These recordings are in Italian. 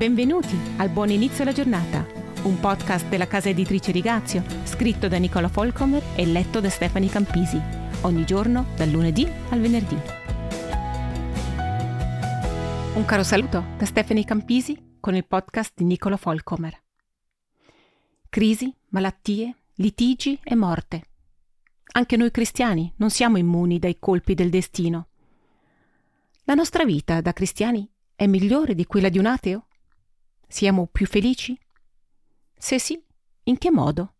Benvenuti al Buon Inizio alla Giornata, un podcast della casa editrice Rigazio, scritto da Nicola Folcomer e letto da Stefani Campisi, ogni giorno dal lunedì al venerdì. Un caro saluto da Stefani Campisi con il podcast di Nicola Folcomer. Crisi, malattie, litigi e morte. Anche noi cristiani non siamo immuni dai colpi del destino. La nostra vita da cristiani è migliore di quella di un ateo? Siamo più felici? Se sì, in che modo?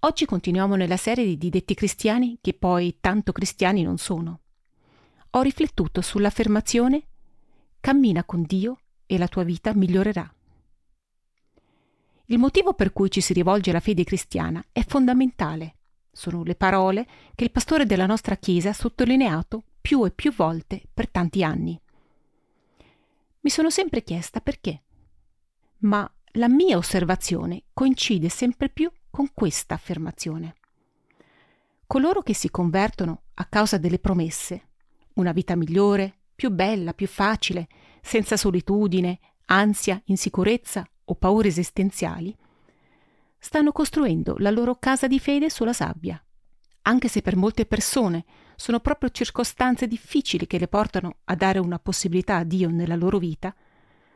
Oggi continuiamo nella serie di detti cristiani che poi tanto cristiani non sono. Ho riflettuto sull'affermazione cammina con Dio e la tua vita migliorerà. Il motivo per cui ci si rivolge alla fede cristiana è fondamentale. Sono le parole che il pastore della nostra Chiesa ha sottolineato più e più volte per tanti anni. Mi sono sempre chiesta perché. Ma la mia osservazione coincide sempre più con questa affermazione. Coloro che si convertono a causa delle promesse, una vita migliore, più bella, più facile, senza solitudine, ansia, insicurezza o paure esistenziali, stanno costruendo la loro casa di fede sulla sabbia, anche se per molte persone sono proprio circostanze difficili che le portano a dare una possibilità a Dio nella loro vita,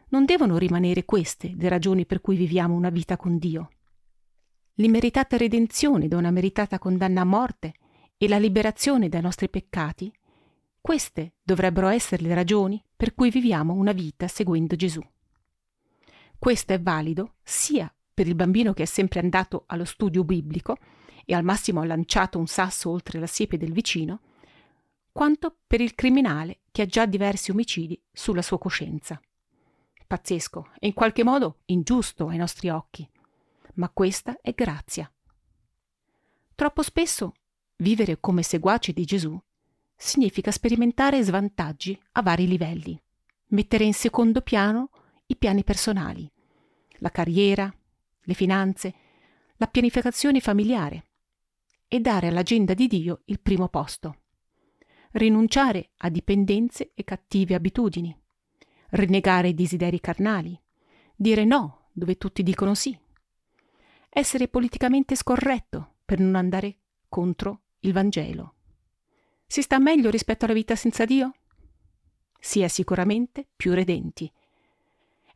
non devono rimanere queste le ragioni per cui viviamo una vita con Dio. L'immeritata redenzione da una meritata condanna a morte e la liberazione dai nostri peccati, queste dovrebbero essere le ragioni per cui viviamo una vita seguendo Gesù. Questo è valido sia per il bambino che è sempre andato allo studio biblico e al massimo ha lanciato un sasso oltre la siepe del vicino, quanto per il criminale che ha già diversi omicidi sulla sua coscienza. Pazzesco e in qualche modo ingiusto ai nostri occhi, ma questa è grazia. Troppo spesso vivere come seguaci di Gesù significa sperimentare svantaggi a vari livelli, mettere in secondo piano i piani personali, la carriera, le finanze, la pianificazione familiare e dare all'agenda di Dio il primo posto rinunciare a dipendenze e cattive abitudini, rinnegare i desideri carnali, dire no dove tutti dicono sì, essere politicamente scorretto per non andare contro il Vangelo. Si sta meglio rispetto alla vita senza Dio? Si è sicuramente più redenti.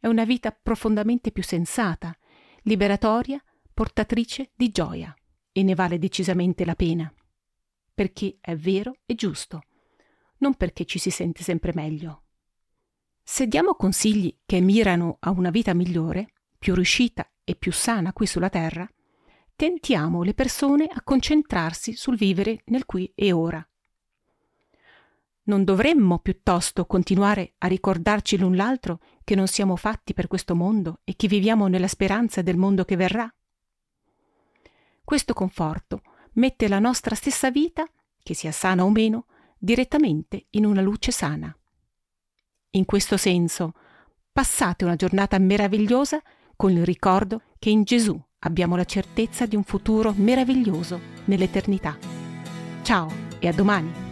È una vita profondamente più sensata, liberatoria, portatrice di gioia e ne vale decisamente la pena, perché è vero e giusto non perché ci si sente sempre meglio. Se diamo consigli che mirano a una vita migliore, più riuscita e più sana qui sulla Terra, tentiamo le persone a concentrarsi sul vivere nel qui e ora. Non dovremmo piuttosto continuare a ricordarci l'un l'altro che non siamo fatti per questo mondo e che viviamo nella speranza del mondo che verrà? Questo conforto mette la nostra stessa vita, che sia sana o meno, direttamente in una luce sana. In questo senso, passate una giornata meravigliosa con il ricordo che in Gesù abbiamo la certezza di un futuro meraviglioso nell'eternità. Ciao e a domani!